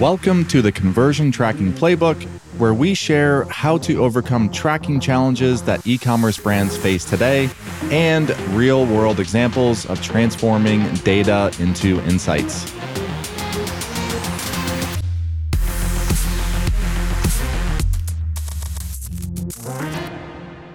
Welcome to the Conversion Tracking Playbook, where we share how to overcome tracking challenges that e commerce brands face today and real world examples of transforming data into insights.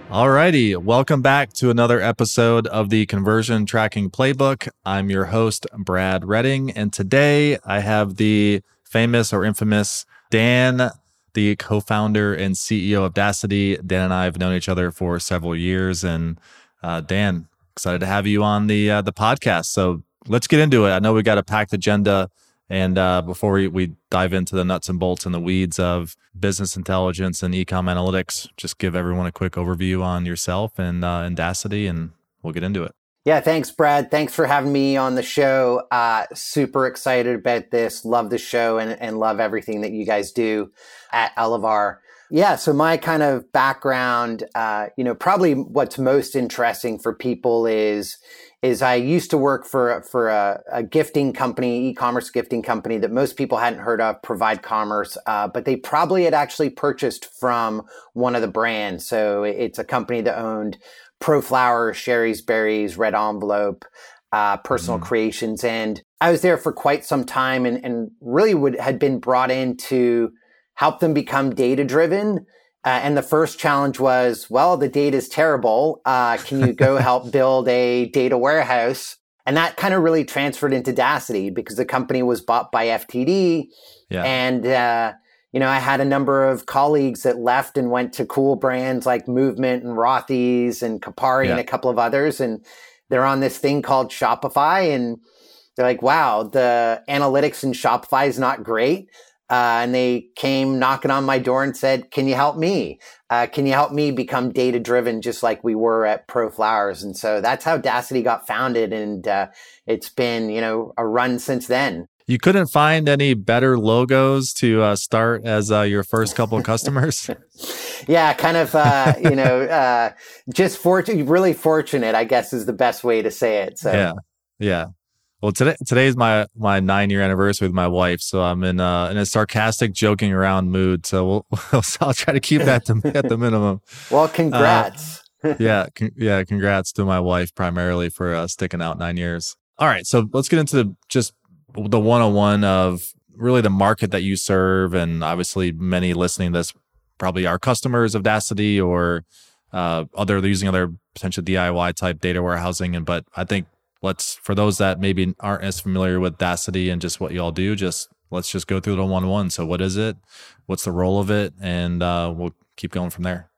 Alrighty, welcome back to another episode of the Conversion Tracking Playbook. I'm your host, Brad Redding, and today I have the famous or infamous Dan, the co founder and CEO of Daasity. Dan and I have known each other for several years. And uh, Dan, excited to have you on the, uh, the podcast. So let's get into it. I know we got a packed agenda. And uh, before we, we dive into the nuts and bolts and the weeds of business intelligence and ecom analytics, just give everyone a quick overview on yourself and, uh, and Daasity, and we'll get into it. Yeah, thanks, Brad. Thanks for having me on the show. Uh, super excited about this. Love the show and, and love everything that you guys do at Elevar. Yeah, so my kind of background, uh, you know, probably what's most interesting for people is is I used to work for for a, a gifting company, e-commerce gifting company that most people hadn't heard of, Provide Commerce, uh, but they probably had actually purchased from one of the brands. So it's a company that owned ProFlower, Shari's Berries, Red Envelope, uh, Personal mm. Creations. And I was there for quite some time and, and really would had been brought in to help them become data driven. Uh, and the first challenge was, well, the data is terrible. Uh, can you go help build a data warehouse? And that kind of really transferred into Daasity because the company was bought by FTD. Yeah. And uh, you know, I had a number of colleagues that left and went to cool brands like Movement and Rothy's and Kopari yeah. and a couple of others. And they're on this thing called Shopify. And they're like, wow, the analytics in Shopify is not great. Uh, and they came knocking on my door and said, can you help me? Uh, can you help me become data driven just like we were at ProFlowers? And so that's how Daasity got founded. And uh, it's been, you know, a run since then you couldn't find any better logos to uh, start as uh, your first couple of customers? Yeah kind of uh, you know uh, just fortunate really fortunate i guess is the best way to say it so. Yeah yeah. Well today today is my my nine year anniversary with my wife so i'm in uh in a sarcastic joking around mood so we'll i'll try to keep that to, at the minimum. Well congrats. Uh, yeah con- yeah congrats to my wife primarily for uh, sticking out nine years. All right so let's get into just the one-on-one of really the market that you serve and obviously many listening to this probably are customers of Daasity or uh, other using other potential DIY type data warehousing. And but I think let's for those that maybe aren't as familiar with Daasity and just what you all do, just let's just go through the one on one. So what is it? What's the role of it? And uh, we'll keep going from there.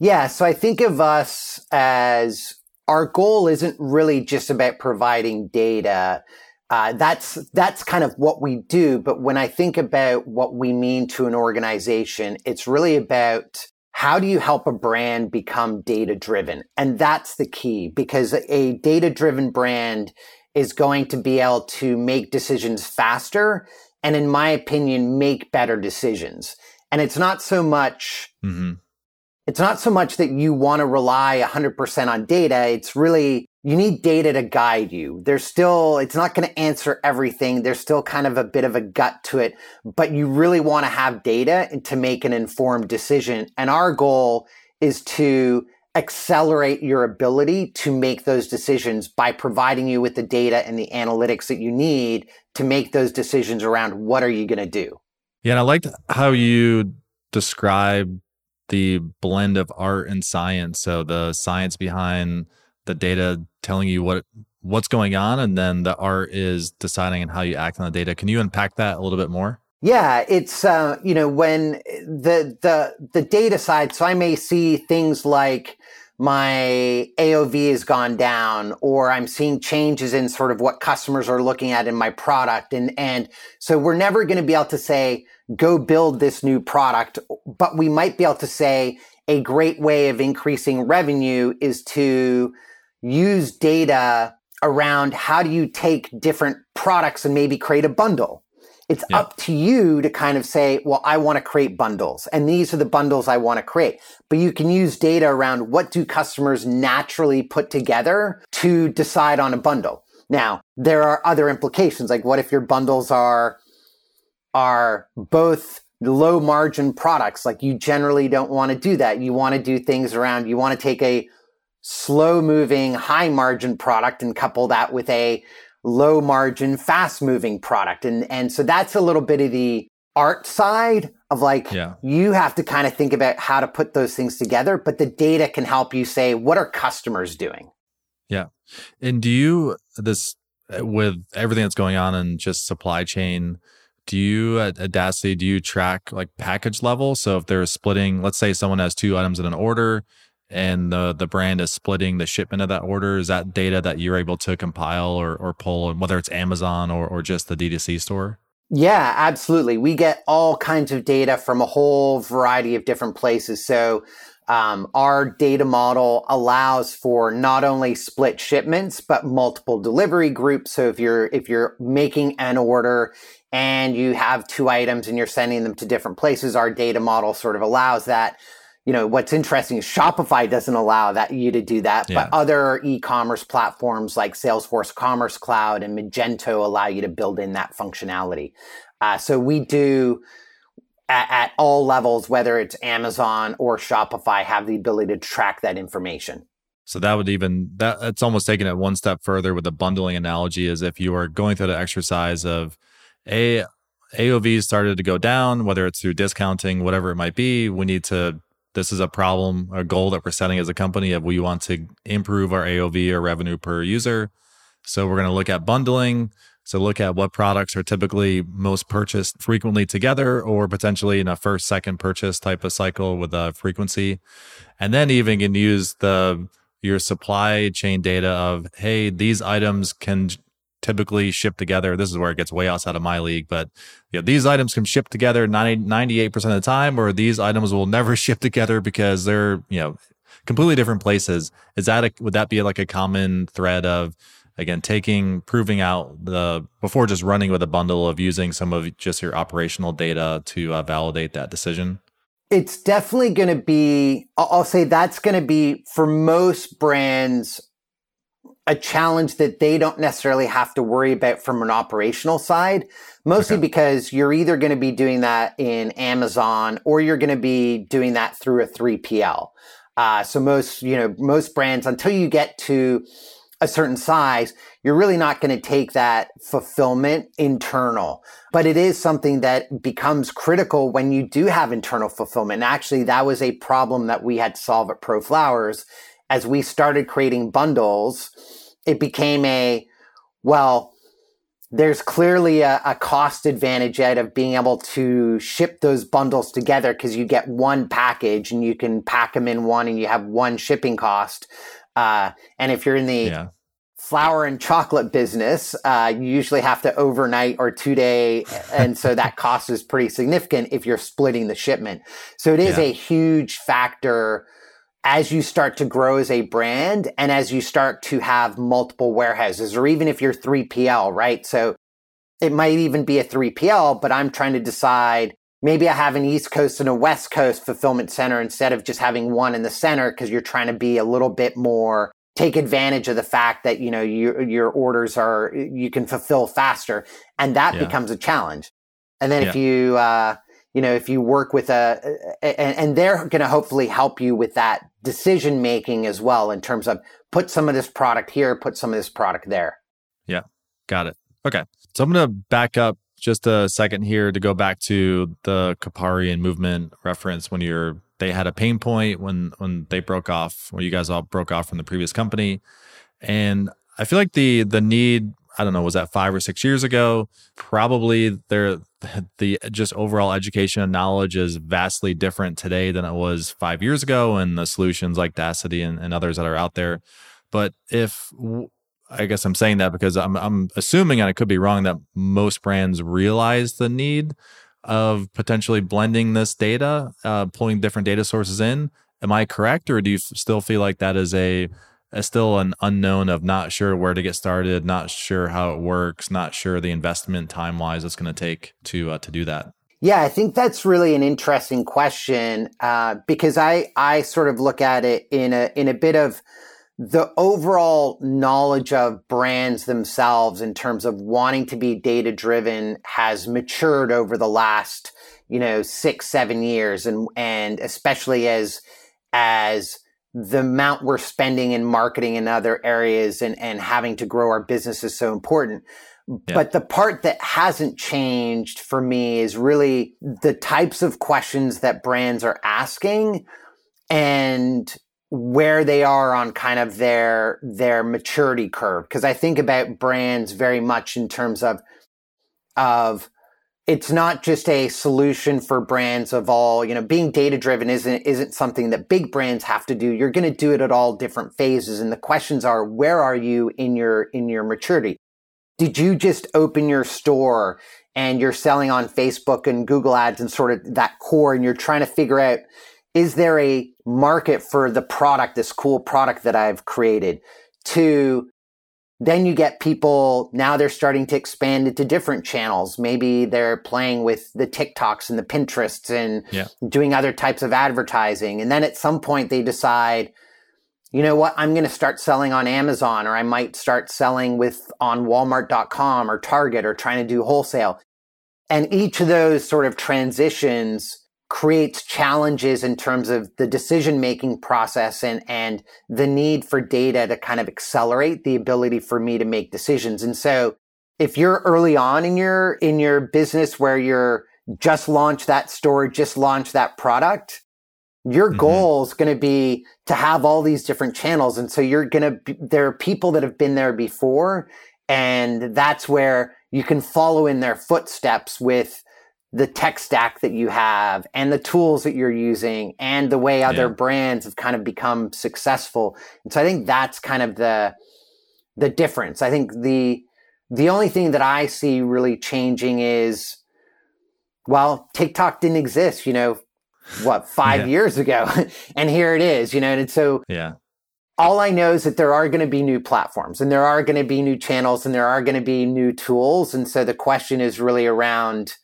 Yeah. So I think of us as our goal isn't really just about providing data uh, that's that's kind of what we do. But when I think about what we mean to an organization, it's really about how do you help a brand become data driven, and that's the key because a data driven brand is going to be able to make decisions faster, and in my opinion, make better decisions. And it's not so much. Mm-hmm. It's not so much that you want to rely 100% on data. It's really you need data to guide you. There's still, it's not going to answer everything. There's still kind of a bit of a gut to it, but you really want to have data to make an informed decision. And our goal is to accelerate your ability to make those decisions by providing you with the data and the analytics that you need to make those decisions around what are you going to do. Yeah. And I liked how you described the blend of art and science. So the science behind the data telling you what what's going on and then the art is deciding on how you act on the data can you unpack that a little bit more yeah it's uh, you know when the the the data side so i may see things like my AOV has gone down or I'm seeing changes in sort of what customers are looking at in my product. And, and so we're never going to be able to say, go build this new product, but we might be able to say a great way of increasing revenue is to use data around how do you take different products and maybe create a bundle. It's yeah. up to you to kind of say, well, I want to create bundles and these are the bundles I want to create. But you can use data around what do customers naturally put together to decide on a bundle. Now, there are other implications. Like what if your bundles are are both low margin products. Like you generally don't want to do that. You want to do things around, you want to take a slow moving, high margin product and couple that with a low margin, fast moving product. And, and so that's a little bit of the art side of like, yeah. you have to kind of think about how to put those things together, but the data can help you say, what are customers doing? Yeah. And do you, this, with everything that's going on in just supply chain, do you at Adacity, do you track like package level? So if they're splitting, let's say someone has two items in an order and the, the brand is splitting the shipment of that order, is that data that you're able to compile or, or pull, whether it's Amazon or, or just the D2C store? Yeah, absolutely. We get all kinds of data from a whole variety of different places. So um, our data model allows for not only split shipments but multiple delivery groups. So if you're if you're making an order and you have two items and you're sending them to different places, our data model sort of allows that. You know, what's interesting is Shopify doesn't allow that you to do that, yeah. but other e-commerce platforms like Salesforce Commerce Cloud and Magento allow you to build in that functionality. Uh, so we do at, at all levels, whether it's Amazon or Shopify, have the ability to track that information. So that would even that it's almost taking it one step further with the bundling analogy is if you are going through the exercise of a AOVs started to go down, whether it's through discounting, whatever it might be. We need to. This is a problem, a goal that we're setting as a company of we want to improve our AOV or revenue per user. So we're going to look at bundling. So look at what products are typically most purchased frequently together or potentially in a first, second purchase type of cycle with a frequency. And then even can use the your supply chain data of, hey, these items can typically ship together. This is where it gets way outside of my league, but know, these items can ship together 90, 98% of the time, or these items will never ship together because they're, you know, completely different places. Is that, a, would that be like a common thread of, again, taking, proving out the, before just running with a bundle of using some of just your operational data to uh, validate that decision? It's definitely going to be, I'll say that's going to be for most brands a challenge that they don't necessarily have to worry about from an operational side, mostly okay. because you're either going to be doing that in Amazon or you're going to be doing that through a 3PL. Uh, so most, you know, most brands, until you get to a certain size, you're really not going to take that fulfillment internal. But it is something that becomes critical when you do have internal fulfillment. And actually, that was a problem that we had to solve at ProFlowers as we started creating bundles it became a, well, there's clearly a, a, cost advantage out of being able to ship those bundles together because you get one package and you can pack them in one and you have one shipping cost. Uh, and if you're in the yeah. flower and chocolate business, uh, you usually have to overnight or two day. And so that cost is pretty significant if you're splitting the shipment. So it is yeah. a huge factor as you start to grow as a brand and as you start to have multiple warehouses, or even if you're 3PL, right? So it might even be a 3PL, but I'm trying to decide maybe I have an East Coast and a West Coast fulfillment center instead of just having one in the center because you're trying to be a little bit more take advantage of the fact that you know your your orders are you can fulfill faster and that yeah. becomes a challenge and then yeah. if you uh you know, if you work with a, and, and they're going to hopefully help you with that decision making as well in terms of put some of this product here, put some of this product there. Yeah, got it. Okay. So I'm going to back up just a second here to go back to the Kopari and movement reference when you're they had a pain point when when they broke off when you guys all broke off from the previous company and i feel like the the need I don't know, was that five or six years ago? Probably there, the just overall education and knowledge is vastly different today than it was five years ago, and the solutions like Daasity and, and others that are out there. But if I guess I'm saying that because I'm I'm assuming, and I could be wrong, that most brands realize the need of potentially blending this data, uh, pulling different data sources in. Am I correct, or do you still feel like that is a still an unknown of not sure where to get started, not sure how it works, not sure the investment time wise it's going to take to uh, to do that. Yeah, I think that's really an interesting question uh, because I I sort of look at it in a in a bit of the overall knowledge of brands themselves in terms of wanting to be data driven has matured over the last, you know, six, seven years. And, and especially as, as the amount we're spending in marketing in other areas and, and having to grow our business is so important. Yeah. But the part that hasn't changed for me is really the types of questions that brands are asking and where they are on kind of their their maturity curve because i think about brands very much in terms of of it's not just a solution for brands of all you know being data driven isn't isn't something that big brands have to do you're going to do it at all different phases and the questions are where are you in your in your maturity did you just open your store and you're selling on facebook and google ads and sort of that core and you're trying to figure out is there a market for the product, this cool product that I've created? To then you get people now they're starting to expand into different channels. Maybe they're playing with the TikToks and the Pinterests and yeah. doing other types of advertising. And then at some point they decide, you know what, I'm going to start selling on Amazon or I might start selling with on walmart.com or Target or trying to do wholesale. And each of those sort of transitions creates challenges in terms of the decision making process and, and the need for data to kind of accelerate the ability for me to make decisions. And so if you're early on in your, in your business where you're just launched that store, just launched that product, your mm-hmm. goal is going to be to have all these different channels. And so you're going to, there are people that have been there before. And that's where you can follow in their footsteps with the tech stack that you have and the tools that you're using and the way other yeah. brands have kind of become successful. And so I think that's kind of the the difference. I think the the only thing that I see really changing is well, TikTok didn't exist, you know, what, 5 yeah. years ago. and here it is, you know, and so Yeah. All I know is that there are going to be new platforms and there are going to be new channels and there are going to be new tools. And so the question is really around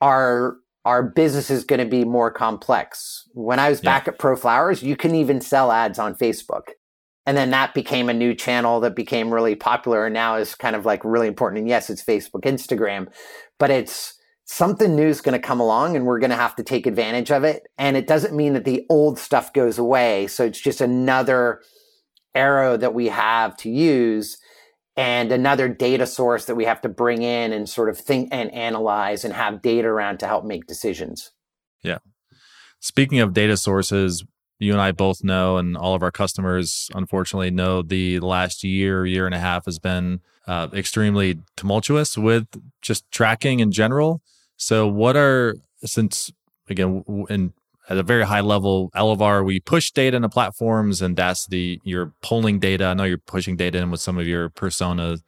our our business is going to be more complex. When I was back yeah. at ProFlowers, you can even sell ads on Facebook. And then that became a new channel that became really popular and now is kind of like really important. And yes, it's Facebook, Instagram, but it's something new is going to come along and we're going to have to take advantage of it. And it doesn't mean that the old stuff goes away. So it's just another arrow that we have to use and another data source that we have to bring in and sort of think and analyze and have data around to help make decisions. Yeah. Speaking of data sources, you and I both know, and all of our customers, unfortunately, know the last year, year and a half has been uh, extremely tumultuous with just tracking in general. So, what are, since again, in at a very high level, Elevar, we push data into platforms, and that's the you're pulling data. I know you're pushing data in with some of your personas.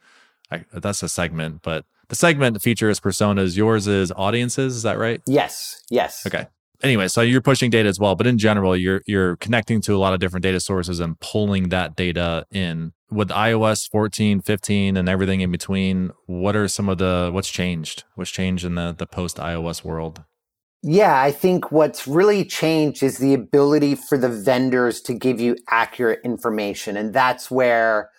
I, that's a segment, but the segment feature is personas. Yours is audiences. Is that right? Yes. Yes. Okay. Anyway, so you're pushing data as well, but in general, you're you're connecting to a lot of different data sources and pulling that data in. With iOS 14, 15, and everything in between, what are some of the what's changed? What's changed in the the post iOS world? Yeah, I think what's really changed is the ability for the vendors to give you accurate information. And that's where,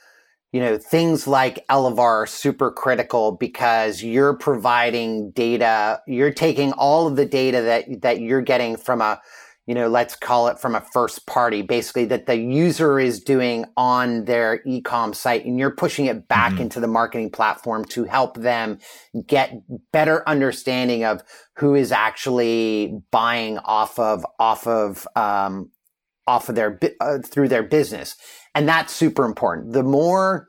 you know, things like Elevar are super critical because you're providing data, you're taking all of the data that, that you're getting from a, you know, let's call it from a first party, basically that the user is doing on their ecom site and you're pushing it back mm-hmm. into the marketing platform to help them get better understanding of who is actually buying off of, off of, um, off of their, uh, through their business. And that's super important. The more,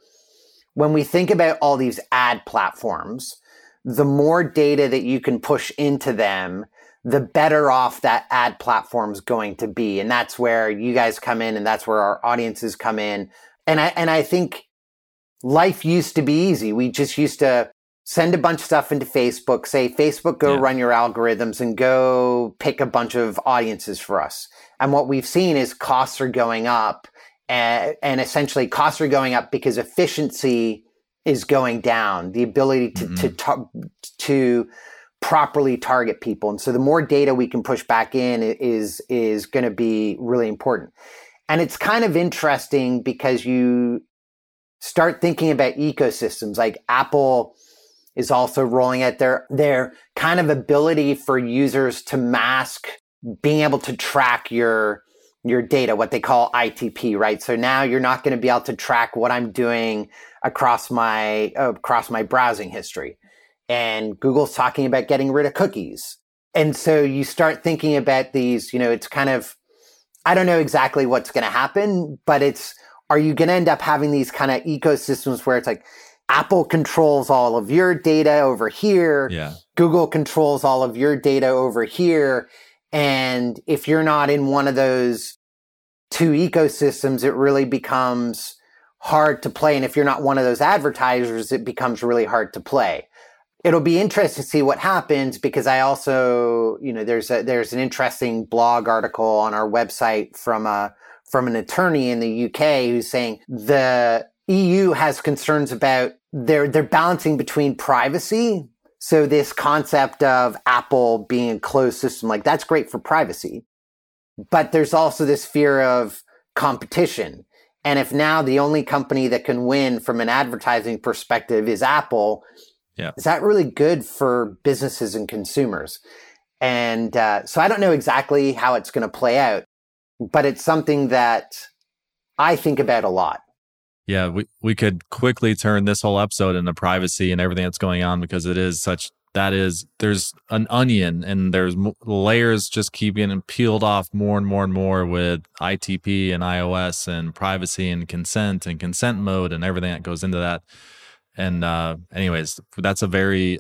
when we think about all these ad platforms, the more data that you can push into them, the better off that ad platform is going to be. And that's where you guys come in and that's where our audiences come in. And I, and I think life used to be easy. We just used to send a bunch of stuff into Facebook, say, Facebook, go yeah. run your algorithms and go pick a bunch of audiences for us. And what we've seen is costs are going up and, and essentially costs are going up because efficiency is going down. The ability to, mm-hmm. to, to, to properly target people. And so the more data we can push back in is, is going to be really important. And it's kind of interesting because you start thinking about ecosystems like Apple is also rolling out their, their kind of ability for users to mask being able to track your, your data, what they call ITP, right? So now you're not going to be able to track what I'm doing across my, uh, across my browsing history. And Google's talking about getting rid of cookies. And so you start thinking about these, you know, it's kind of, I don't know exactly what's going to happen, but it's, are you going to end up having these kind of ecosystems where it's like Apple controls all of your data over here. Yeah. Google controls all of your data over here. And if you're not in one of those two ecosystems, it really becomes hard to play. And if you're not one of those advertisers, it becomes really hard to play. It'll be interesting to see what happens because I also, you know, there's a, there's an interesting blog article on our website from a, from an attorney in the UK who's saying the EU has concerns about they're they're balancing between privacy. So this concept of Apple being a closed system, like that's great for privacy. But there's also this fear of competition. And if now the only company that can win from an advertising perspective is Apple, yeah. is that really good for businesses and consumers? And uh, so I don't know exactly how it's going to play out but it's something that I think about a lot. Yeah, we, we could quickly turn this whole episode into privacy and everything that's going on because it is such that is there's an onion and there's layers just keep getting peeled off more and more and more with ITP and iOS and privacy and consent and consent mode and everything that goes into that. And uh, anyways, that's a very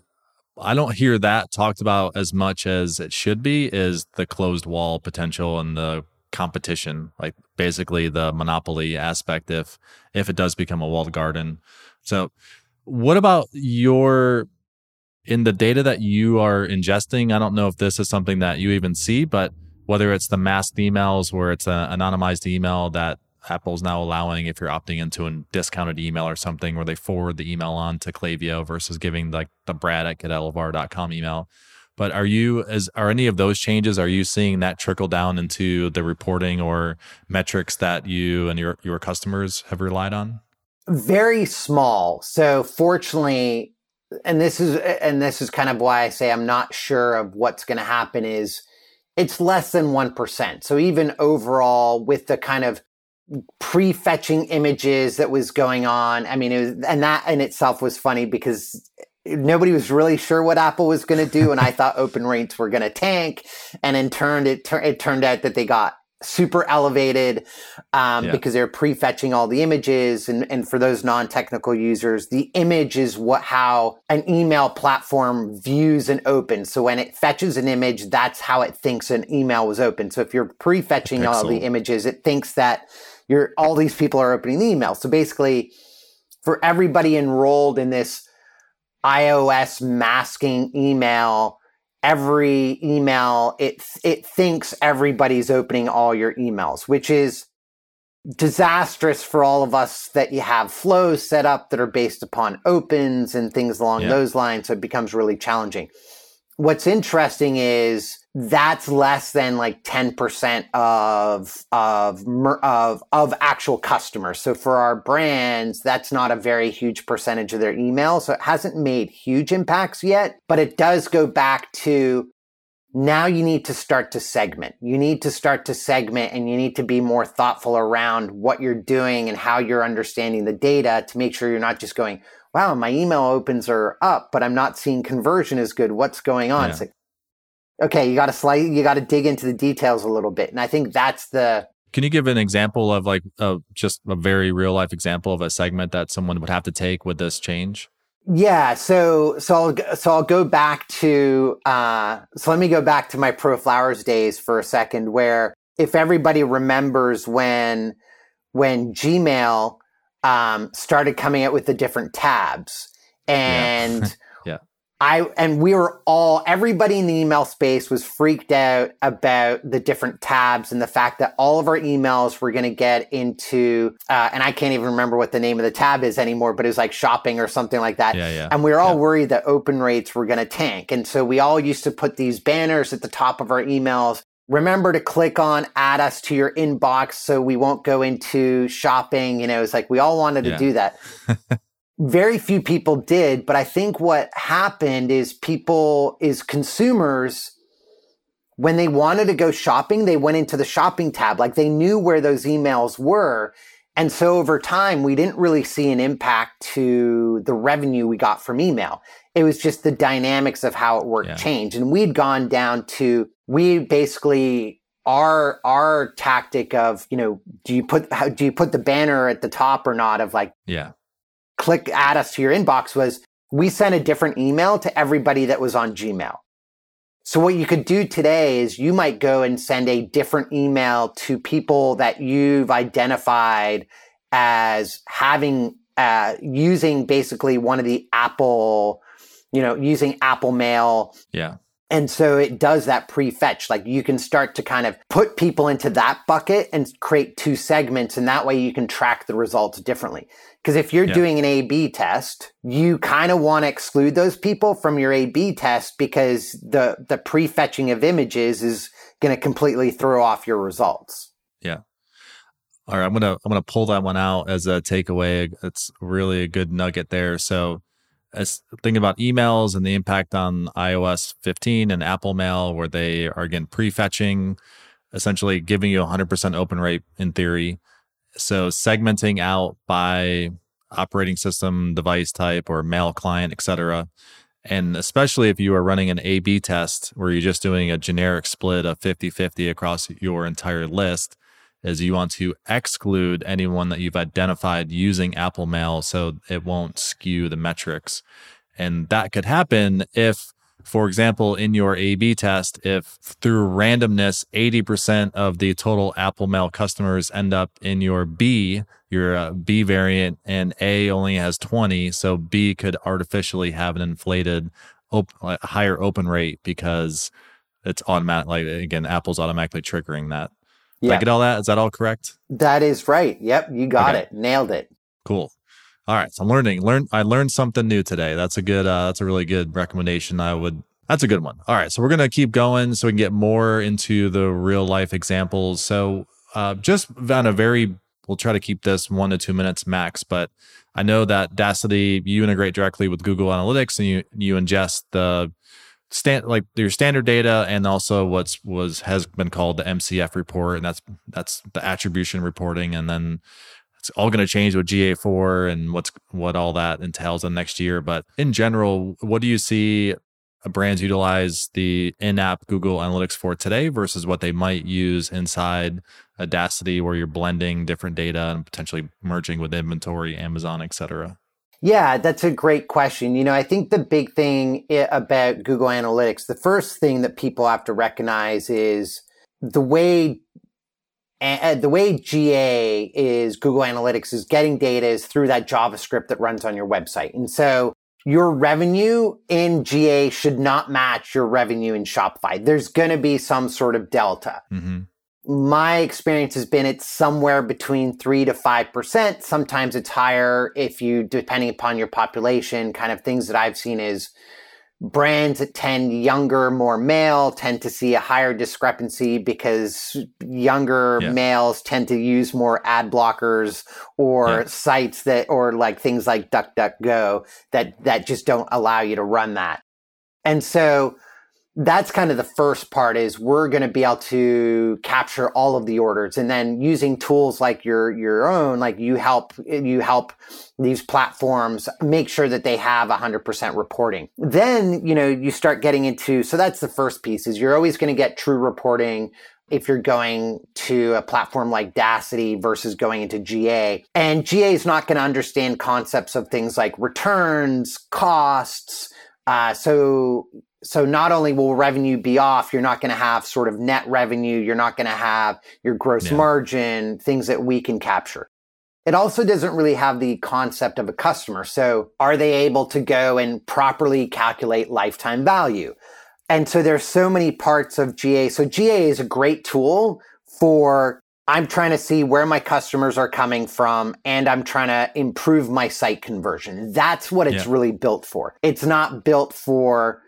I don't hear that talked about as much as it should be is the closed wall potential and the competition, like basically the monopoly aspect if if it does become a walled garden. So what about your in the data that you are ingesting? I don't know if this is something that you even see, but whether it's the masked emails where it's an anonymized email that Apple's now allowing if you're opting into a discounted email or something where they forward the email on to Klaviyo versus giving like the Brad at getelevar.com email. But are you as are any of those changes? Are you seeing that trickle down into the reporting or metrics that you and your your customers have relied on? Very small. So fortunately, and this is and this is kind of why I say I'm not sure of what's going to happen. Is it's less than one percent. So even overall, with the kind of prefetching images that was going on. I mean, it was, and that in itself was funny because nobody was really sure what Apple was going to do, and I thought open rates were going to tank. And in turn, it, tur- it turned out that they got super elevated um, yeah. because they're prefetching all the images. And, and for those non-technical users, the image is what how an email platform views an open. So when it fetches an image, that's how it thinks an email was open. So if you're prefetching all the images, it thinks that you're all these people are opening the email. So basically, for everybody enrolled in this iOS masking email, every email, it, it thinks everybody's opening all your emails, which is disastrous for all of us that you have flows set up that are based upon opens and things along yeah. those lines. So it becomes really challenging. What's interesting is that's less than like 10% of, of, of, of actual customers. So for our brands, that's not a very huge percentage of their email. So it hasn't made huge impacts yet, but it does go back to now you need to start to segment. You need to start to segment and you need to be more thoughtful around what you're doing and how you're understanding the data to make sure you're not just going, wow, my email opens are up, but I'm not seeing conversion as good. What's going on? Yeah. It's like, okay, you got to slice, you got to dig into the details a little bit. And I think that's the. Can you give an example of like a, just a very real life example of a segment that someone would have to take with this change? Yeah, so so I'll so I'll go back to uh, so let me go back to my ProFlowers days for a second, where if everybody remembers when when Gmail um, started coming out with the different tabs, and. I and we were all everybody in the email space was freaked out about the different tabs and the fact that all of our emails were going to get into uh, and I can't even remember what the name of the tab is anymore, but it was like shopping or something like that. Yeah, yeah. And we were all yeah. worried that open rates were going to tank, and so we all used to put these banners at the top of our emails remember to click on add us to your inbox so we won't go into shopping. You know, it's like we all wanted to do that. Very few people did, but I think what happened is people, is consumers, when they wanted to go shopping, they went into the shopping tab. Like they knew where those emails were. And so over time, we didn't really see an impact to the revenue we got from email. It was just the dynamics of how it worked Yeah. change. And we'd gone down to, we basically, our, our tactic of, you know, do you put, how, do you put the banner at the top or not of like, Yeah. Click add us to your inbox was we sent a different email to everybody that was on Gmail. So what you could do today is you might go and send a different email to people that you've identified as having uh, using basically one of the Apple, you know, using Apple Mail Yeah. And so it does that pre-fetch. Like you can start to kind of put people into that bucket and create two segments. And that way you can track the results differently. Because if you're Yeah. doing an A B test, you kind of want to exclude those people from your A B test because the, the pre-fetching of images is going to completely throw off your results. Yeah. All right, I'm gonna I'm gonna pull that one out as a takeaway. It's really a good nugget there. So, as thinking about emails and the impact on iOS 15 and Apple Mail, where they are again prefetching, essentially giving you 100% open rate in theory. So segmenting out by operating system, device type, or mail client, etc. And especially if you are running an A B test where you're just doing a generic split of 50 50 across your entire list, is you want to exclude anyone that you've identified using Apple Mail so it won't skew the metrics. And that could happen if, for example, in your A B test, if through randomness, 80% of the total Apple Mail customers end up in your B, your uh, B variant, and A only has 20. So B could artificially have an inflated, op- higher open rate because it's automatic. Like, again, Apple's automatically triggering that. Did I Yeah, get all that? Is that all correct? that is right. Yep. You got Okay. it. Nailed it. Cool. All right. So I'm learning. Learn. I learned something new today. That's a good. Uh, that's a really good recommendation. I would. That's a good one. All right. So we're gonna keep going so we can get more into the real life examples. So uh, just on a very. We'll try to keep this one to two minutes max, but I know that Daasity you integrate directly with Google Analytics and you you ingest the stand like your standard data and also what's was has been called the MCF report and that's that's the attribution reporting and then it's all going to change with GA4 and what's what all that entails in next year. But in general what do you see uh, brands utilize the in-app Google Analytics for today versus what they might use inside Audacity where you're blending different data and potentially merging with inventory Amazon etc Yeah, that's a great question. You know, I think the big thing about Google Analytics, the first thing that people have to recognize is the way the way GA is Google Analytics is getting data is through that JavaScript that runs on your website. And so your revenue in GA should not match your revenue in Shopify. There's going to be some sort of delta mm-hmm. My experience has been it's somewhere between three to five percent. Sometimes it's higher if you, depending upon your population, kind of things that I've seen is brands that tend younger, more male tend to see a higher discrepancy because younger Yeah. males tend to use more ad blockers or Yeah. sites that, or like things like DuckDuckGo that, that just don't allow you to run that. And so that's kind of the first part is we're going to be able to capture all of the orders and then using tools like your your own like you help you help these platforms make sure that they have 100% reporting then you know you start getting into so that's the first piece is you're always going to get true reporting if you're going to a platform like Daasity versus going into GA. And GA is not going to understand concepts of things like returns, costs. Uh, so so not only will revenue be off, you're not going to have sort of net revenue, you're not going to have your gross Yeah. margin, things that we can capture. It also doesn't really have the concept of a customer. So are they able to go and properly calculate lifetime value? And so there's so many parts of GA. So GA is a great tool for I'm trying to see where my customers are coming from and I'm trying to improve my site conversion. That's what it's Yeah. really built for. It's not built for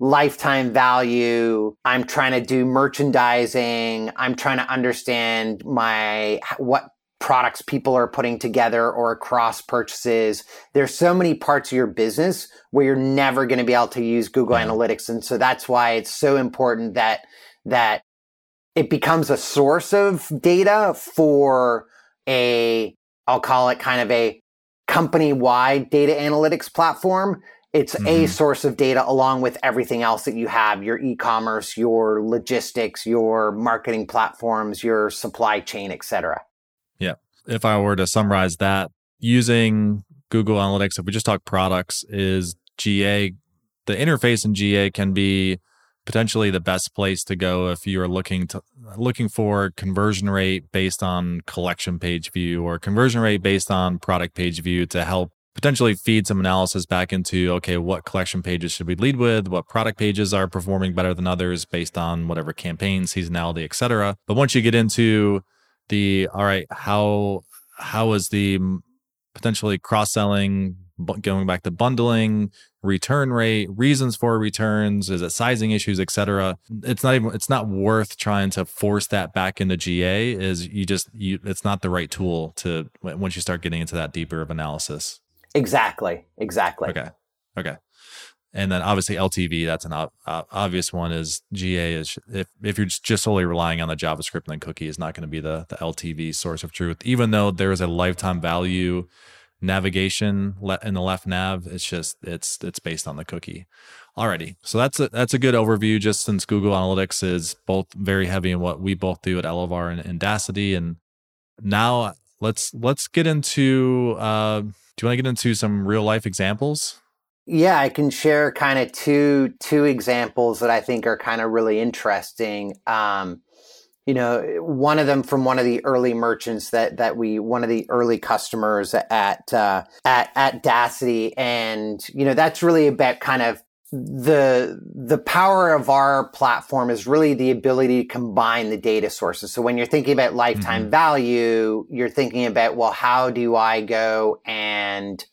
lifetime value. I'm trying to do merchandising. I'm trying to understand my, what products people are putting together or cross purchases. There's so many parts of your business where you're never going to be able to use Google yeah. Analytics. And so that's why it's so important that, that it becomes a source of data for a, I'll call it kind of a company wide data analytics platform. It's mm-hmm. a source of data along with everything else that you have your e commerce, your logistics, your marketing platforms, your supply chain, etc. Yeah. If I were to summarize that, using Google Analytics, if we just talk products, is GA. The interface in GA can be potentially the best place to go if you're looking to looking for conversion rate based on collection page view or conversion rate based on product page view to help potentially feed some analysis back into okay what collection pages should we lead with what product pages are performing better than others based on whatever campaign seasonality etc but once you get into the all right how how is the potentially cross selling going back to bundling, return rate, reasons for returns, is it sizing issues, etc. It's not even it's not worth trying to force that back into GA. Is you just you it's not the right tool to once you start getting into that deeper of analysis. Exactly. Exactly. Okay. Okay. And then obviously LTV, that's an ob- obvious one. Is GA is if if you're just solely relying on the JavaScript and cookie is not going to be the the LTV source of truth, even though there is a lifetime value navigation in the left nav. It's just it's it's based on the cookie. Alrighty, so that's a that's a good overview. Just since Google Analytics is both very heavy in what we both do at Elevar and, and Daasity, and now let's let's get into. Uh, do you want to get into some real life examples? Yeah, I can share kind of two two examples that I think are kind of really interesting. Um, you know, one of them from one of the early merchants that that we one of the early customers at uh, at at Daasity, and you know that's really about kind of the the power of our platform is really the ability to combine the data sources. So when you're thinking about lifetime mm-hmm. value, you're thinking about well, how do I go and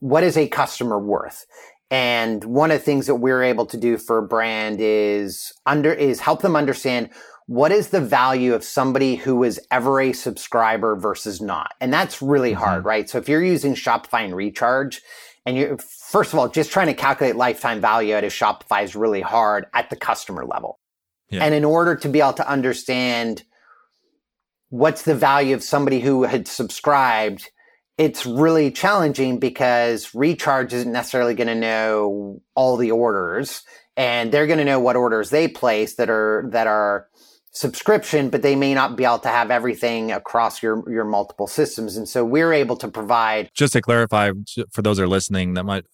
what is a customer worth? And one of the things that we're able to do for a brand is under is help them understand what is the value of somebody who was ever a subscriber versus not? And that's really mm-hmm. hard, right? So if you're using Shopify and Recharge, and you're, first of all, just trying to calculate lifetime value out of Shopify is really hard at the customer level. Yeah. And in order to be able to understand what's the value of somebody who had subscribed, it's really challenging because Recharge isn't necessarily going to know all the orders and they're going to know what orders they place that are that are subscription, but they may not be able to have everything across your your multiple systems. And so we're able to provide. Just to clarify for those that are listening, that might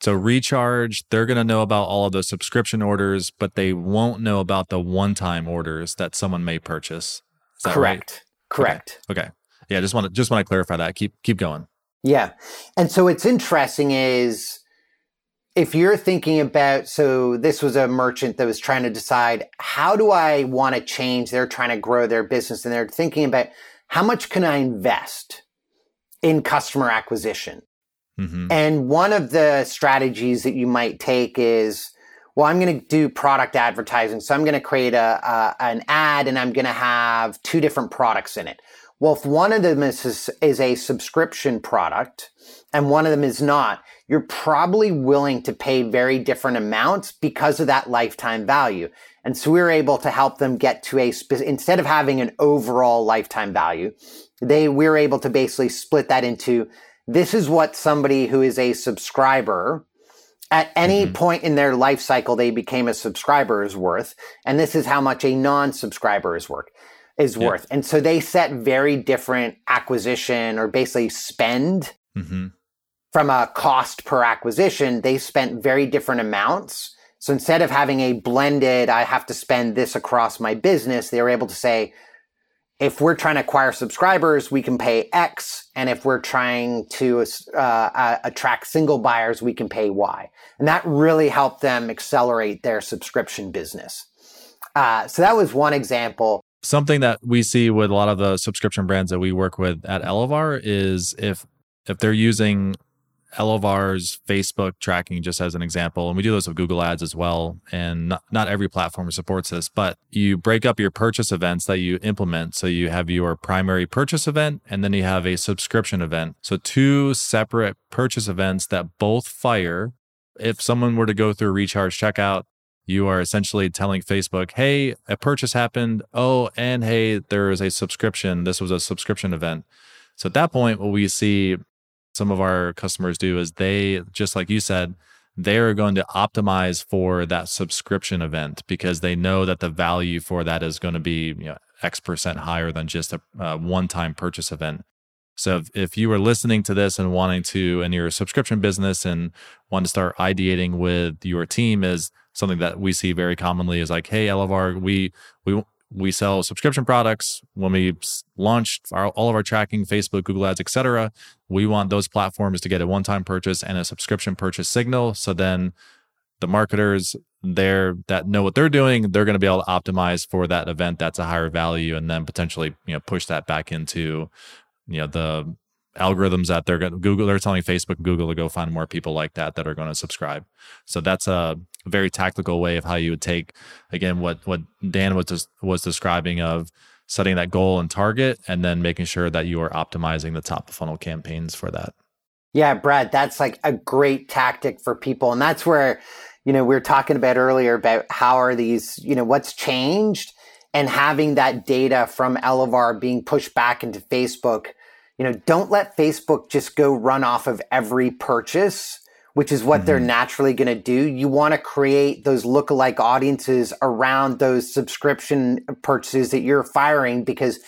so recharge, they're going to know about all of the subscription orders, but they won't know about the one-time orders that someone may purchase. Correct. Right? Correct. Okay. okay. Yeah, just want to just want to clarify that. Keep keep going. Yeah. And so what's interesting is if you're thinking about so this was a merchant that was trying to decide how do i want to change? They're trying to grow their business and they're thinking about how much can i invest in customer acquisition? Mm-hmm. and one of the strategies that you might take is well i'm going to do product advertising. So i'm going to create a, a, an ad and i'm going to have two different products in it. Well if one of them is, is a subscription product and one of them is not you're probably willing to pay very different amounts because of that lifetime value. And so we were able to help them get to a spe- instead of having an overall lifetime value, they we were able to basically split that into this is what somebody who is a subscriber at any mm-hmm. point in their life cycle they became a subscriber is worth, and this is how much a non-subscriber is worth is yeah. worth. And so they set very different acquisition or basically spend mm-hmm from a cost per acquisition, they spent very different amounts. So instead of having a blended, I have to spend this across my business, they were able to say, if we're trying to acquire subscribers, we can pay X. And if we're trying to uh, uh, attract single buyers, we can pay Y. And that really helped them accelerate their subscription business. Uh, so that was one example. Something that we see with a lot of the subscription brands that we work with at Elevar is if if they're using Elevar's Facebook tracking, just as an example, and we do this with Google Ads as well. And not, not every platform supports this, but you break up your purchase events that you implement. So you have your primary purchase event, and then you have a subscription event. So two separate purchase events that both fire. If someone were to go through recharge checkout, you are essentially telling Facebook, hey, a purchase happened. Oh, and hey, there is a subscription. This was a subscription event. So at that point, what we see some of our customers do is they, just like you said, they're going to optimize for that subscription event because they know that the value for that is going to be you know, X percent higher than just a, one time purchase event. So if, if you are listening to this and wanting to, and you're a subscription business and want to start ideating with your team, is something that we see very commonly is like, hey, Elevar, we we we sell subscription products. When we launch our, all of our tracking facebook google ads etc we want those platforms to get a one-time purchase and a subscription purchase signal. So then the marketers there that know what they're doing they're going to be able to optimize for that event that's a higher value and then potentially you know push that back into you know the algorithms that they're going google they're telling facebook google to go find more people like that that are going to subscribe. So that's a very tactical way of how you would take again what what Dan was just, was describing of setting that goal and target and then making sure that you are optimizing the top of funnel campaigns for that. Yeah, Brad, that's like a great tactic for people and that's where you know we were talking about earlier about how are these, you know, what's changed and having that data from Elevar being pushed back into Facebook. You know, don't let Facebook just go run off of every purchase which is what mm-hmm. they're naturally going to do. You want to create those lookalike audiences around those subscription purchases that you're firing because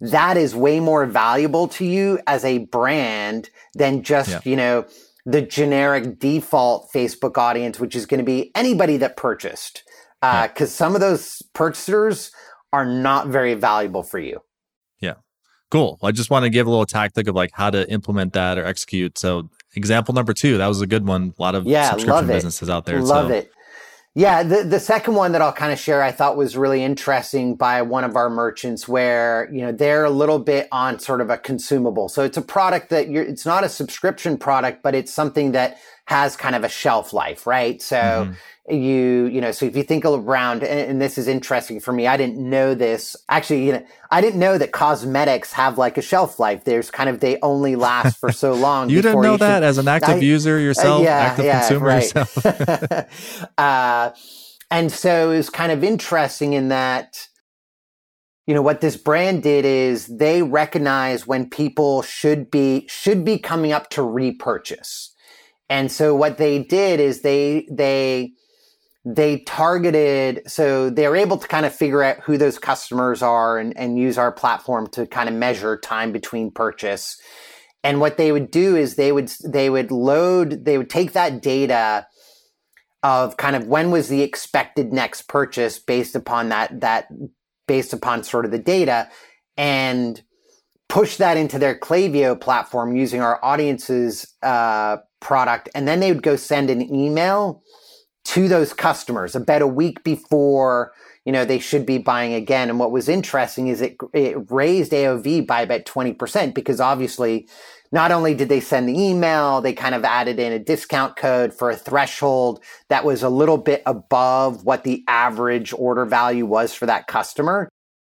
that is way more valuable to you as a brand than just, yeah. you know, the generic default Facebook audience, which is going to be anybody that purchased. Because uh, yeah. some of those purchasers are not very valuable for you. Yeah. Cool. I just want to give a little tactic of like how to implement that or execute. So example number two. That was a good one. A lot of yeah, subscription businesses out there. Love so. it. Yeah, the, the second one that I'll kind of share, I thought was really interesting by one of our merchants where, you know, they're a little bit on sort of a consumable. So it's a product that you're, it's not a subscription product, but it's something that has kind of a shelf life, right? So mm-hmm you you know so if you think around and, and, this is interesting for me i didn't know this. Actually you know i didn't know that cosmetics have like a shelf life. There's kind of they only last for so long you didn't know you that should, as an active I, user yourself uh, yeah, active yeah, consumer right. yourself? Uh, and so it's kind of interesting in that you know what this brand did is they recognize when people should be should be coming up to repurchase. And so what they did is they they they targeted so they're able to kind of figure out who those customers are and, and use our platform to kind of measure time between purchase. And what they would do is they would they would load they would take that data of kind of when was the expected next purchase based upon that that based upon sort of the data and push that into their Klaviyo platform using our audiences uh, product. And then they would go send an email to those customers about a week before you know they should be buying again. And what was interesting is it it raised AOV by about 20% because obviously not only did they send the email they kind of added in a discount code for a threshold that was a little bit above what the average order value was for that customer.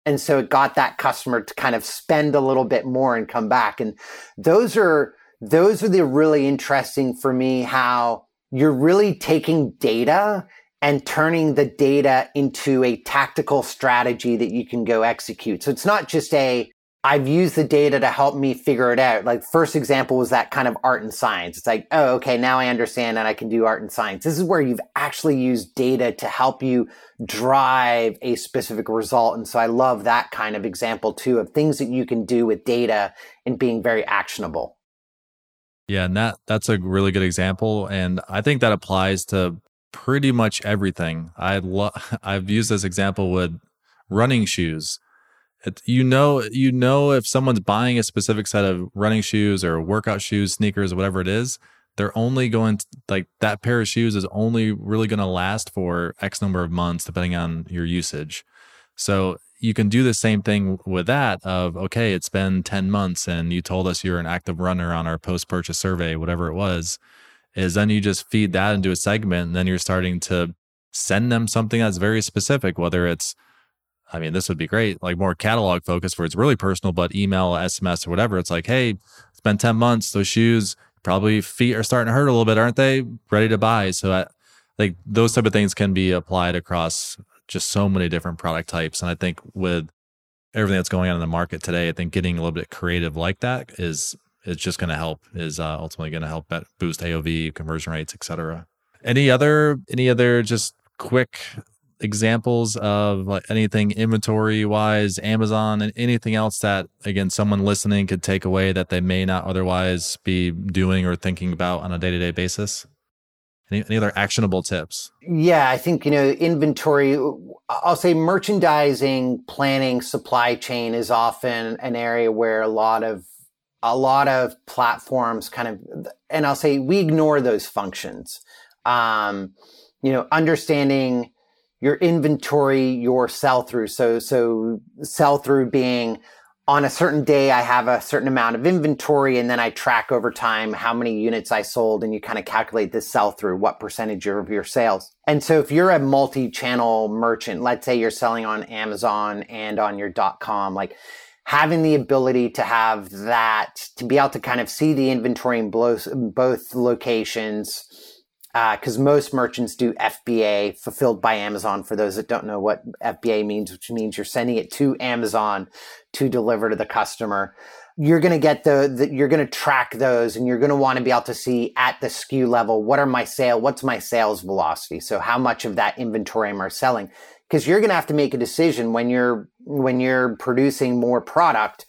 And so it got that customer to kind of spend a little bit more and come back. And those are those are the really interesting for me how you're really taking data and turning the data into a tactical strategy that you can go execute. So it's not just a, I've used the data to help me figure it out. Like first example was that kind of art and science. It's like, oh, okay, now I understand and I can do art and science. This is where you've actually used data to help you drive a specific result. And so I love that kind of example too of things that you can do with data and being very actionable. Yeah, and that that's a really good example, and I think that applies to pretty much everything. I lo- I've used this example with running shoes. It, you know, you know if someone's buying a specific set of running shoes or workout shoes, sneakers, whatever it is, they're only going to, like that pair of shoes is only really going to last for X number of months, depending on your usage. So you can do the same thing with that of okay it's been 10 months and you told us you're an active runner on our post purchase survey whatever it was is then you just feed that into a segment and then you're starting to send them something that's very specific whether it's i mean this would be great like more catalog focus where it's really personal but email sms or whatever. It's like hey it's been 10 months. Those shoes probably feet are starting to hurt a little bit aren't they? Ready to buy. So I, like those type of things can be applied across just so many different product types. And I think with everything that's going on in the market today, I think getting a little bit creative like that is is just going to help. Is uh, ultimately going to help boost AOV, conversion rates, etc. Any other any other just quick examples of like anything inventory wise, Amazon, and anything else that again someone listening could take away that they may not otherwise be doing or thinking about on a day to day basis? Any, any other actionable tips? Yeah, I think, you know, inventory, I'll say merchandising, planning, supply chain is often an area where a lot of a lot of platforms kind of and I'll say we ignore those functions. Um, you know, understanding your inventory, your sell through. So so sell through being on a certain day, I have a certain amount of inventory and then I track over time how many units I sold and you kind of calculate the sell through, what percentage of your sales. And so if you're a multi-channel merchant, let's say you're selling on Amazon and on your .com, like having the ability to have that, to be able to kind of see the inventory in both locations, because uh, most merchants do FBA, fulfilled by Amazon. For those that don't know what FBA means, which means you're sending it to Amazon to deliver to the customer. You're going to get the, the you're going to track those, and you're going to want to be able to see at the SKU level what are my sale, what's my sales velocity. So how much of that inventory am I selling? Because you're going to have to make a decision when you're when you're producing more product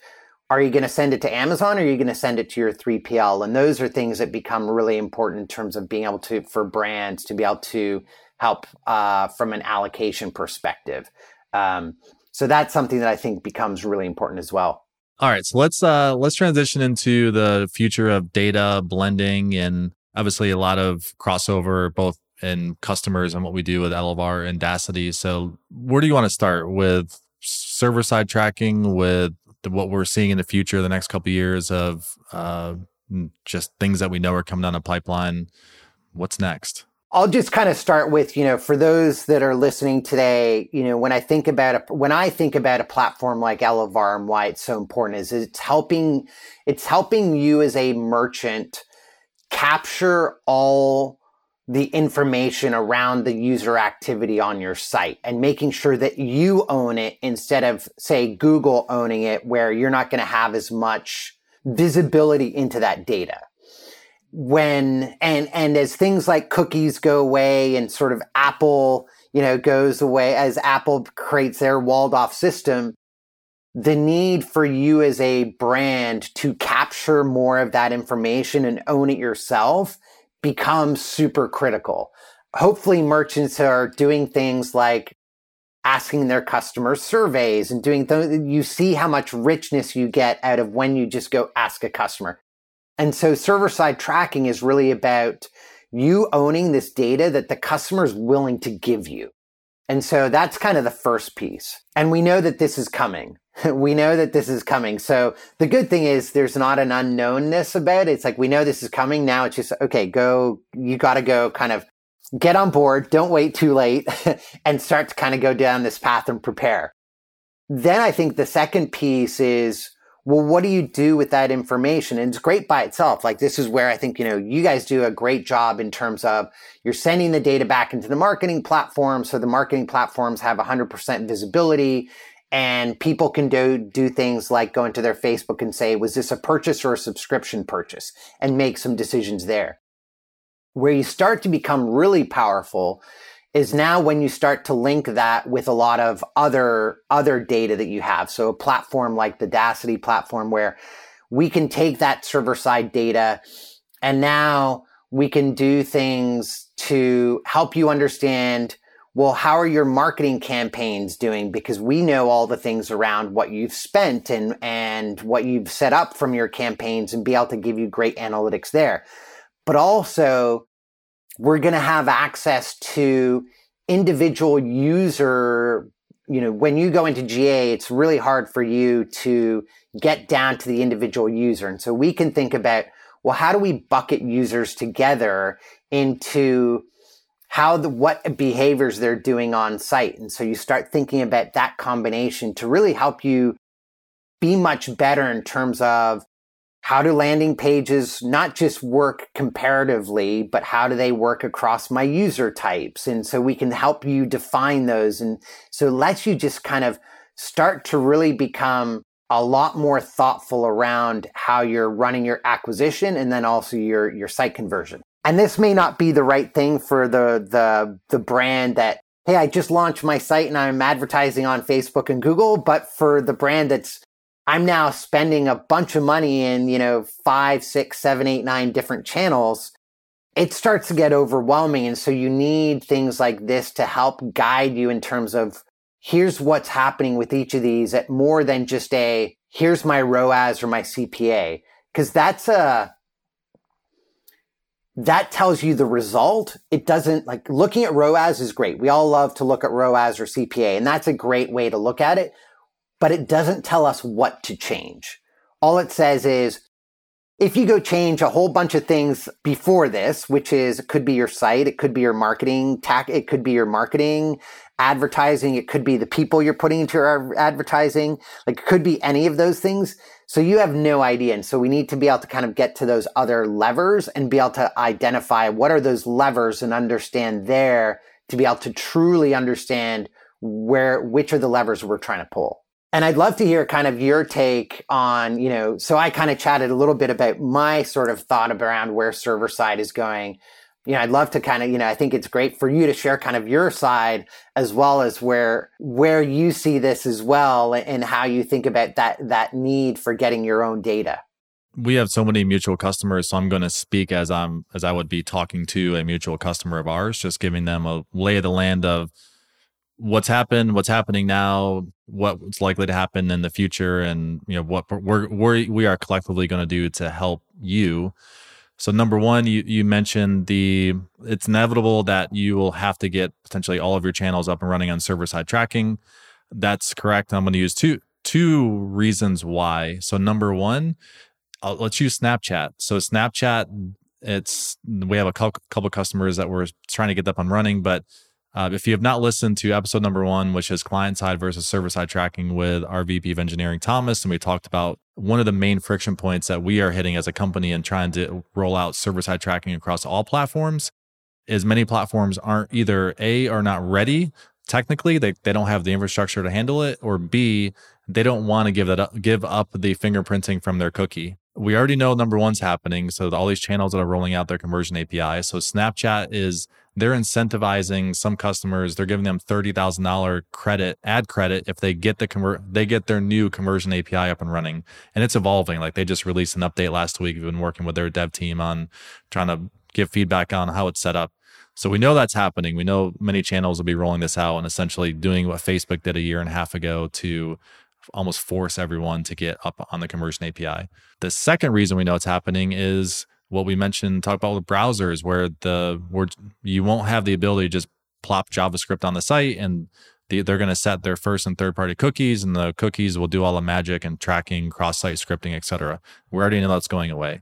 are you going to send it to Amazon or are you going to send it to your 3PL? And those are things that become really important in terms of being able to, for brands to be able to help uh, from an allocation perspective. Um, so that's something that I think becomes really important as well. All right, so let's uh, let's transition into the future of data blending and obviously a lot of crossover both in customers and what we do with Elevar and Daasity. So where do you want to start with server side tracking with what we're seeing in the future, the next couple of years of uh, just things that we know are coming down the pipeline. What's next? I'll just kind of start with, you know, for those that are listening today, you know, when I think about a, when I think about a platform like Elevar and why it's so important is it's helping, it's helping you as a merchant capture all the information around the user activity on your site and making sure that you own it instead of say Google owning it where you're not going to have as much visibility into that data. When, and, and as things like cookies go away and sort of Apple, you know, goes away as Apple creates their walled off system, the need for you as a brand to capture more of that information and own it yourself becomes super critical. Hopefully merchants are doing things like asking their customers surveys and doing th- you see how much richness you get out of when you just go ask a customer. And so server side tracking is really about you owning this data that the customer is willing to give you. And so that's kind of the first piece. And we know that this is coming. we know that this is coming. So the good thing is there's not an unknownness about it. It's like we know this is coming. Now it's just, okay, go, you got to go kind of get on board. Don't wait too late and start to kind of go down this path and prepare. Then I think the second piece is, well, what do you do with that information? And it's great by itself. Like this is where I think, you know, you guys do a great job in terms of you're sending the data back into the marketing platform. So the marketing platforms have 100% visibility and people can do, do things like go into their Facebook and say, was this a purchase or a subscription purchase? And make some decisions there. Where you start to become really powerful is now when you start to link that with a lot of other, other data that you have. So a platform like the Daasity platform where we can take that server side data and now we can do things to help you understand well, how are your marketing campaigns doing? Because we know all the things around what you've spent and, and what you've set up from your campaigns and be able to give you great analytics there. But also, we're going to have access to individual user you know, when you go into GA, it's really hard for you to get down to the individual user. And so we can think about, well, how do we bucket users together into how the what behaviors they're doing on site. And so you start thinking about that combination to really help you be much better in terms of how do landing pages not just work comparatively but how do they work across my user types? And so we can help you define those. And so lets you just kind of start to really become a lot more thoughtful around how you're running your acquisition and then also your your site conversion and this may not be the right thing for the the the brand that hey i just launched my site and i'm advertising on facebook and google but for the brand that's i'm now spending a bunch of money in you know five six seven eight nine different channels it starts to get overwhelming. And so you need things like this to help guide you in terms of here's what's happening with each of these at more than just a here's my roas or my cpa because that's a that tells you the result. It doesn't like looking at ROAS is great. We all love to look at ROAS or CPA, and that's a great way to look at it, but it doesn't tell us what to change. All it says is if you go change a whole bunch of things before this, which is it could be your site, it could be your marketing tack, it could be your marketing, advertising, it could be the people you're putting into your advertising, like it could be any of those things so you have no idea. And so we need to be able to kind of get to those other levers and be able to identify what are those levers and understand there to be able to truly understand where, which are the levers we're trying to pull. And I'd love to hear kind of your take on, you know, so I kind of chatted a little bit about my sort of thought around where server side is going you know, I'd love to kind of, you know, I think it's great for you to share kind of your side as well as where where you see this as well and how you think about that that need for getting your own data. We have so many mutual customers, so I'm going to speak as I'm as I would be talking to a mutual customer of ours, just giving them a lay of the land of what's happened, what's happening now, what's likely to happen in the future, and you know what we're, we're we are collectively going to do to help you so number one, you you mentioned the it's inevitable that you will have to get potentially all of your channels up and running on server side tracking. That's correct. I'm going to use two two reasons why. So number one, I'll, let's use Snapchat. So Snapchat, it's we have a couple customers that we're trying to get up and running, but uh, if you have not listened to episode number one, which is client side versus server side tracking with our VP of engineering, Thomas, and we talked about one of the main friction points that we are hitting as a company and trying to roll out server side tracking across all platforms is many platforms aren't either A, are not ready technically, they, they don't have the infrastructure to handle it, or B, they don't want to give that up, give up the fingerprinting from their cookie. We already know number one's happening. So all these channels that are rolling out their conversion API. So Snapchat is they're incentivizing some customers. They're giving them thirty thousand dollar credit, ad credit, if they get the convert, they get their new conversion API up and running, and it's evolving. Like they just released an update last week. We've been working with their dev team on trying to give feedback on how it's set up. So we know that's happening. We know many channels will be rolling this out and essentially doing what Facebook did a year and a half ago to almost force everyone to get up on the conversion API. The second reason we know it's happening is what we mentioned talk about with browsers where the where you won't have the ability to just plop javascript on the site and the, they're going to set their first and third party cookies and the cookies will do all the magic and tracking cross site scripting etc we already know that's going away.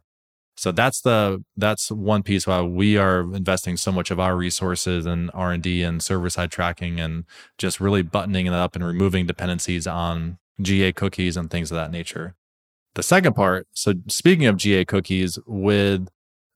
So that's the that's one piece why we are investing so much of our resources and r&d and server side tracking and just really buttoning it up and removing dependencies on ga cookies and things of that nature the second part, so speaking of GA cookies, with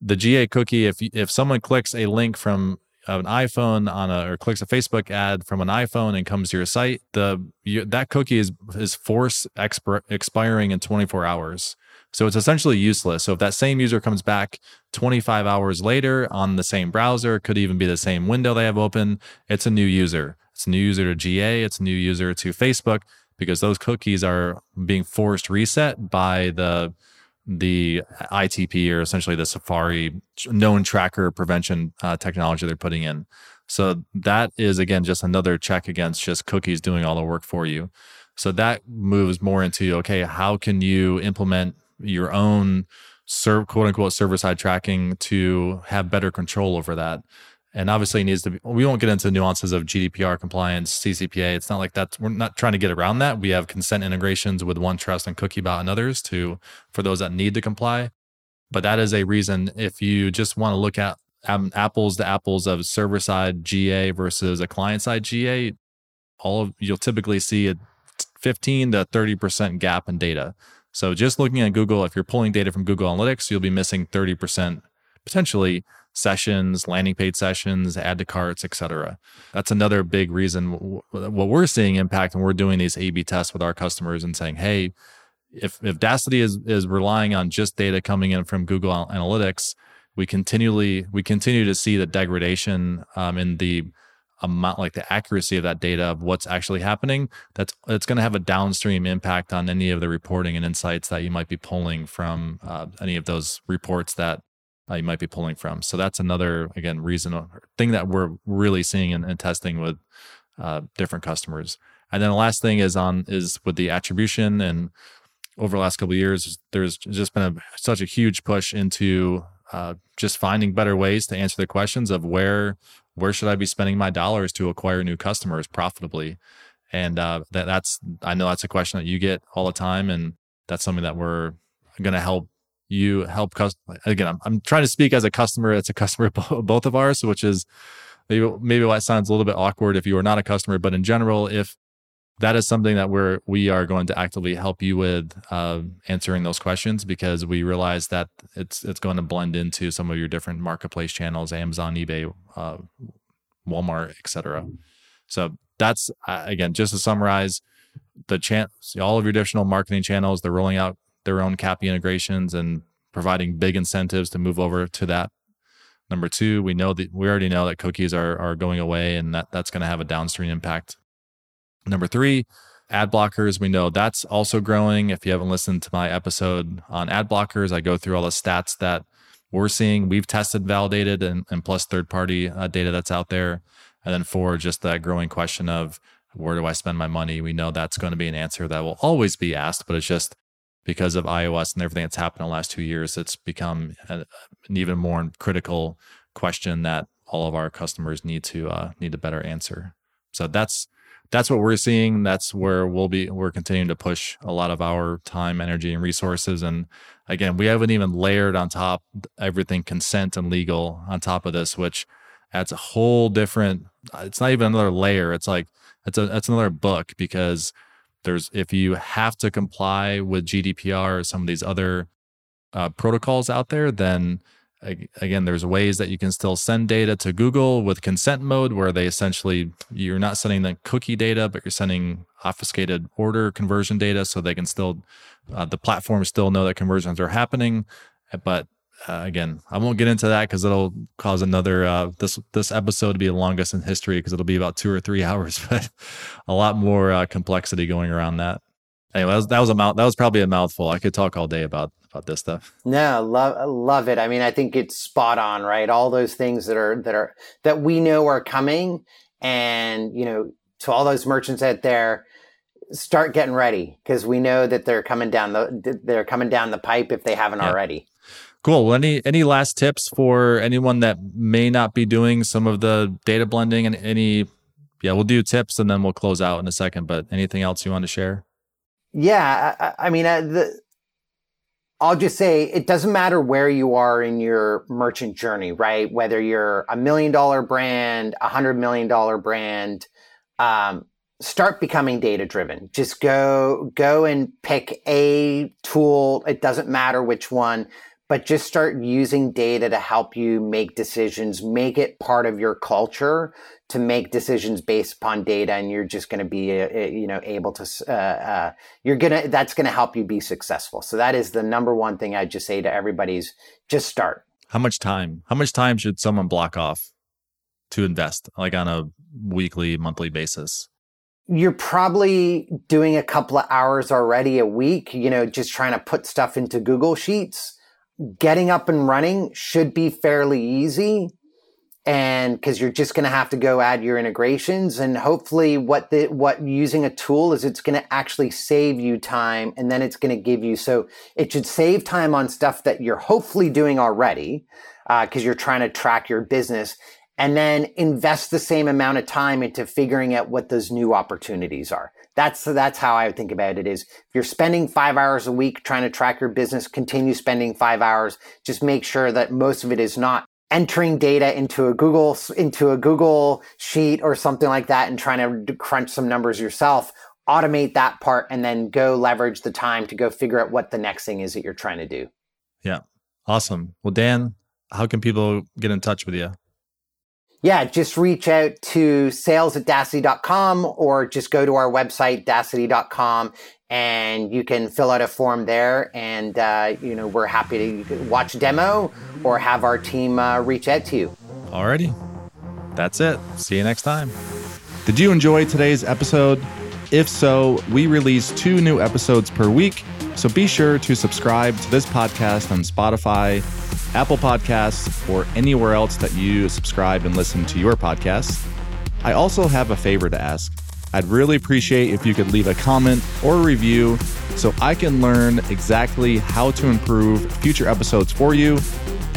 the GA cookie, if if someone clicks a link from an iPhone on a or clicks a Facebook ad from an iPhone and comes to your site, the you, that cookie is is force expir, expiring in 24 hours. So it's essentially useless. So if that same user comes back 25 hours later on the same browser, could even be the same window they have open, it's a new user. It's a new user to GA, it's a new user to Facebook because those cookies are being forced reset by the the ITP or essentially the Safari known tracker prevention uh, technology they're putting in. So that is again just another check against just cookies doing all the work for you. So that moves more into okay, how can you implement your own serve quote unquote server side tracking to have better control over that? And obviously, needs to be, we won't get into the nuances of GDPR compliance, CCPA. It's not like that. We're not trying to get around that. We have consent integrations with OneTrust and Cookiebot and others to, for those that need to comply. But that is a reason if you just want to look at um, apples to apples of server side GA versus a client side GA, all of you'll typically see a 15 to 30% gap in data. So just looking at Google, if you're pulling data from Google Analytics, you'll be missing 30% potentially sessions, landing page sessions, add to carts, etc. That's another big reason what we're seeing impact when we're doing these A/B tests with our customers and saying, "Hey, if if Daasity is is relying on just data coming in from Google Analytics, we continually we continue to see the degradation um, in the amount like the accuracy of that data of what's actually happening that's it's going to have a downstream impact on any of the reporting and insights that you might be pulling from uh, any of those reports that uh, you might be pulling from so that's another again reason or thing that we're really seeing and, testing with uh, different customers and then the last thing is on is with the attribution and over the last couple years there's just been a, such a huge push into uh, just finding better ways to answer the questions of where where should I be spending my dollars to acquire new customers profitably? And uh, that, that's I know that's a question that you get all the time, and that's something that we're going to help you help. customers. Again, I'm, I'm trying to speak as a customer. It's a customer both of ours, which is maybe maybe why it sounds a little bit awkward if you are not a customer. But in general, if that is something that we're we are going to actively help you with uh, answering those questions because we realize that it's it's going to blend into some of your different marketplace channels, Amazon, eBay, uh, Walmart, etc. So that's uh, again just to summarize the chance all of your additional marketing channels they're rolling out their own CAPI integrations and providing big incentives to move over to that. Number two, we know that we already know that cookies are are going away and that that's going to have a downstream impact Number three, ad blockers. We know that's also growing. If you haven't listened to my episode on ad blockers, I go through all the stats that we're seeing, we've tested, validated, and, and plus third party uh, data that's out there. And then four, just that growing question of where do I spend my money? We know that's going to be an answer that will always be asked, but it's just because of iOS and everything that's happened in the last two years, it's become an even more critical question that all of our customers need to uh, need to better answer. So that's that's what we're seeing. That's where we'll be. We're continuing to push a lot of our time, energy, and resources. And again, we haven't even layered on top everything consent and legal on top of this, which adds a whole different. It's not even another layer. It's like it's a it's another book because there's if you have to comply with GDPR or some of these other uh, protocols out there, then again there's ways that you can still send data to google with consent mode where they essentially you're not sending the cookie data but you're sending obfuscated order conversion data so they can still uh, the platforms still know that conversions are happening. But uh, again i won't get into that because it'll cause another uh, this this episode to be the longest in history because it'll be about two or three hours but a lot more uh, complexity going around that anyway that was, that was a mouth that was probably a mouthful i could talk all day about about this stuff. No, love love it. I mean, I think it's spot on, right? All those things that are that are that we know are coming, and you know, to all those merchants out there, start getting ready because we know that they're coming down the they're coming down the pipe if they haven't yeah. already. Cool. Well, any any last tips for anyone that may not be doing some of the data blending and any? Yeah, we'll do tips and then we'll close out in a second. But anything else you want to share? Yeah, I, I mean, uh, the I'll just say it doesn't matter where you are in your merchant journey, right? Whether you're a million dollar brand, a hundred million dollar brand, um, start becoming data driven. Just go, go and pick a tool. It doesn't matter which one, but just start using data to help you make decisions, make it part of your culture to make decisions based upon data and you're just going to be uh, uh, you know able to uh, uh, you're gonna that's going to help you be successful. So that is the number one thing i just say to everybody's just start. How much time how much time should someone block off to invest like on a weekly monthly basis? You're probably doing a couple of hours already a week you know just trying to put stuff into google sheets getting up and running should be fairly easy. And because you're just going to have to go add your integrations and hopefully what the what using a tool is it's going to actually save you time and then it's going to give you so it should save time on stuff that you're hopefully doing already because uh, you're trying to track your business and then invest the same amount of time into figuring out what those new opportunities are. That's that's how I think about it is if you're spending 5 hours a week trying to track your business, continue spending 5 hours, just make sure that most of it is not entering data into a Google into a Google sheet or something like that and trying to crunch some numbers yourself. Automate that part and then go leverage the time to go figure out what the next thing is that you're trying to do. Yeah. Awesome. Well, Dan, how can people get in touch with you? Yeah, just reach out to sales at daasity.com or just go to our website, daasity.com, and you can fill out a form there. And, uh, you know, we're happy to watch demo or have our team uh, reach out to you. Alrighty. That's it. See you next time. Did you enjoy today's episode? If so, we release two new episodes per week. So be sure to subscribe to this podcast on Spotify, Apple Podcasts, or anywhere else that you subscribe and listen to your podcasts. I also have a favor to ask. I'd really appreciate if you could leave a comment or a review so I can learn exactly how to improve future episodes for you.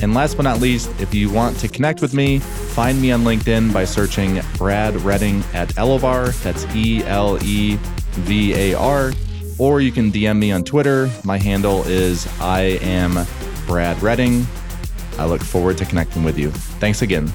And last but not least, if you want to connect with me, find me on LinkedIn by searching Brad Redding at Elevar. That's E L E V A R or you can DM me on Twitter. My handle is I am Brad Redding. I look forward to connecting with you. Thanks again.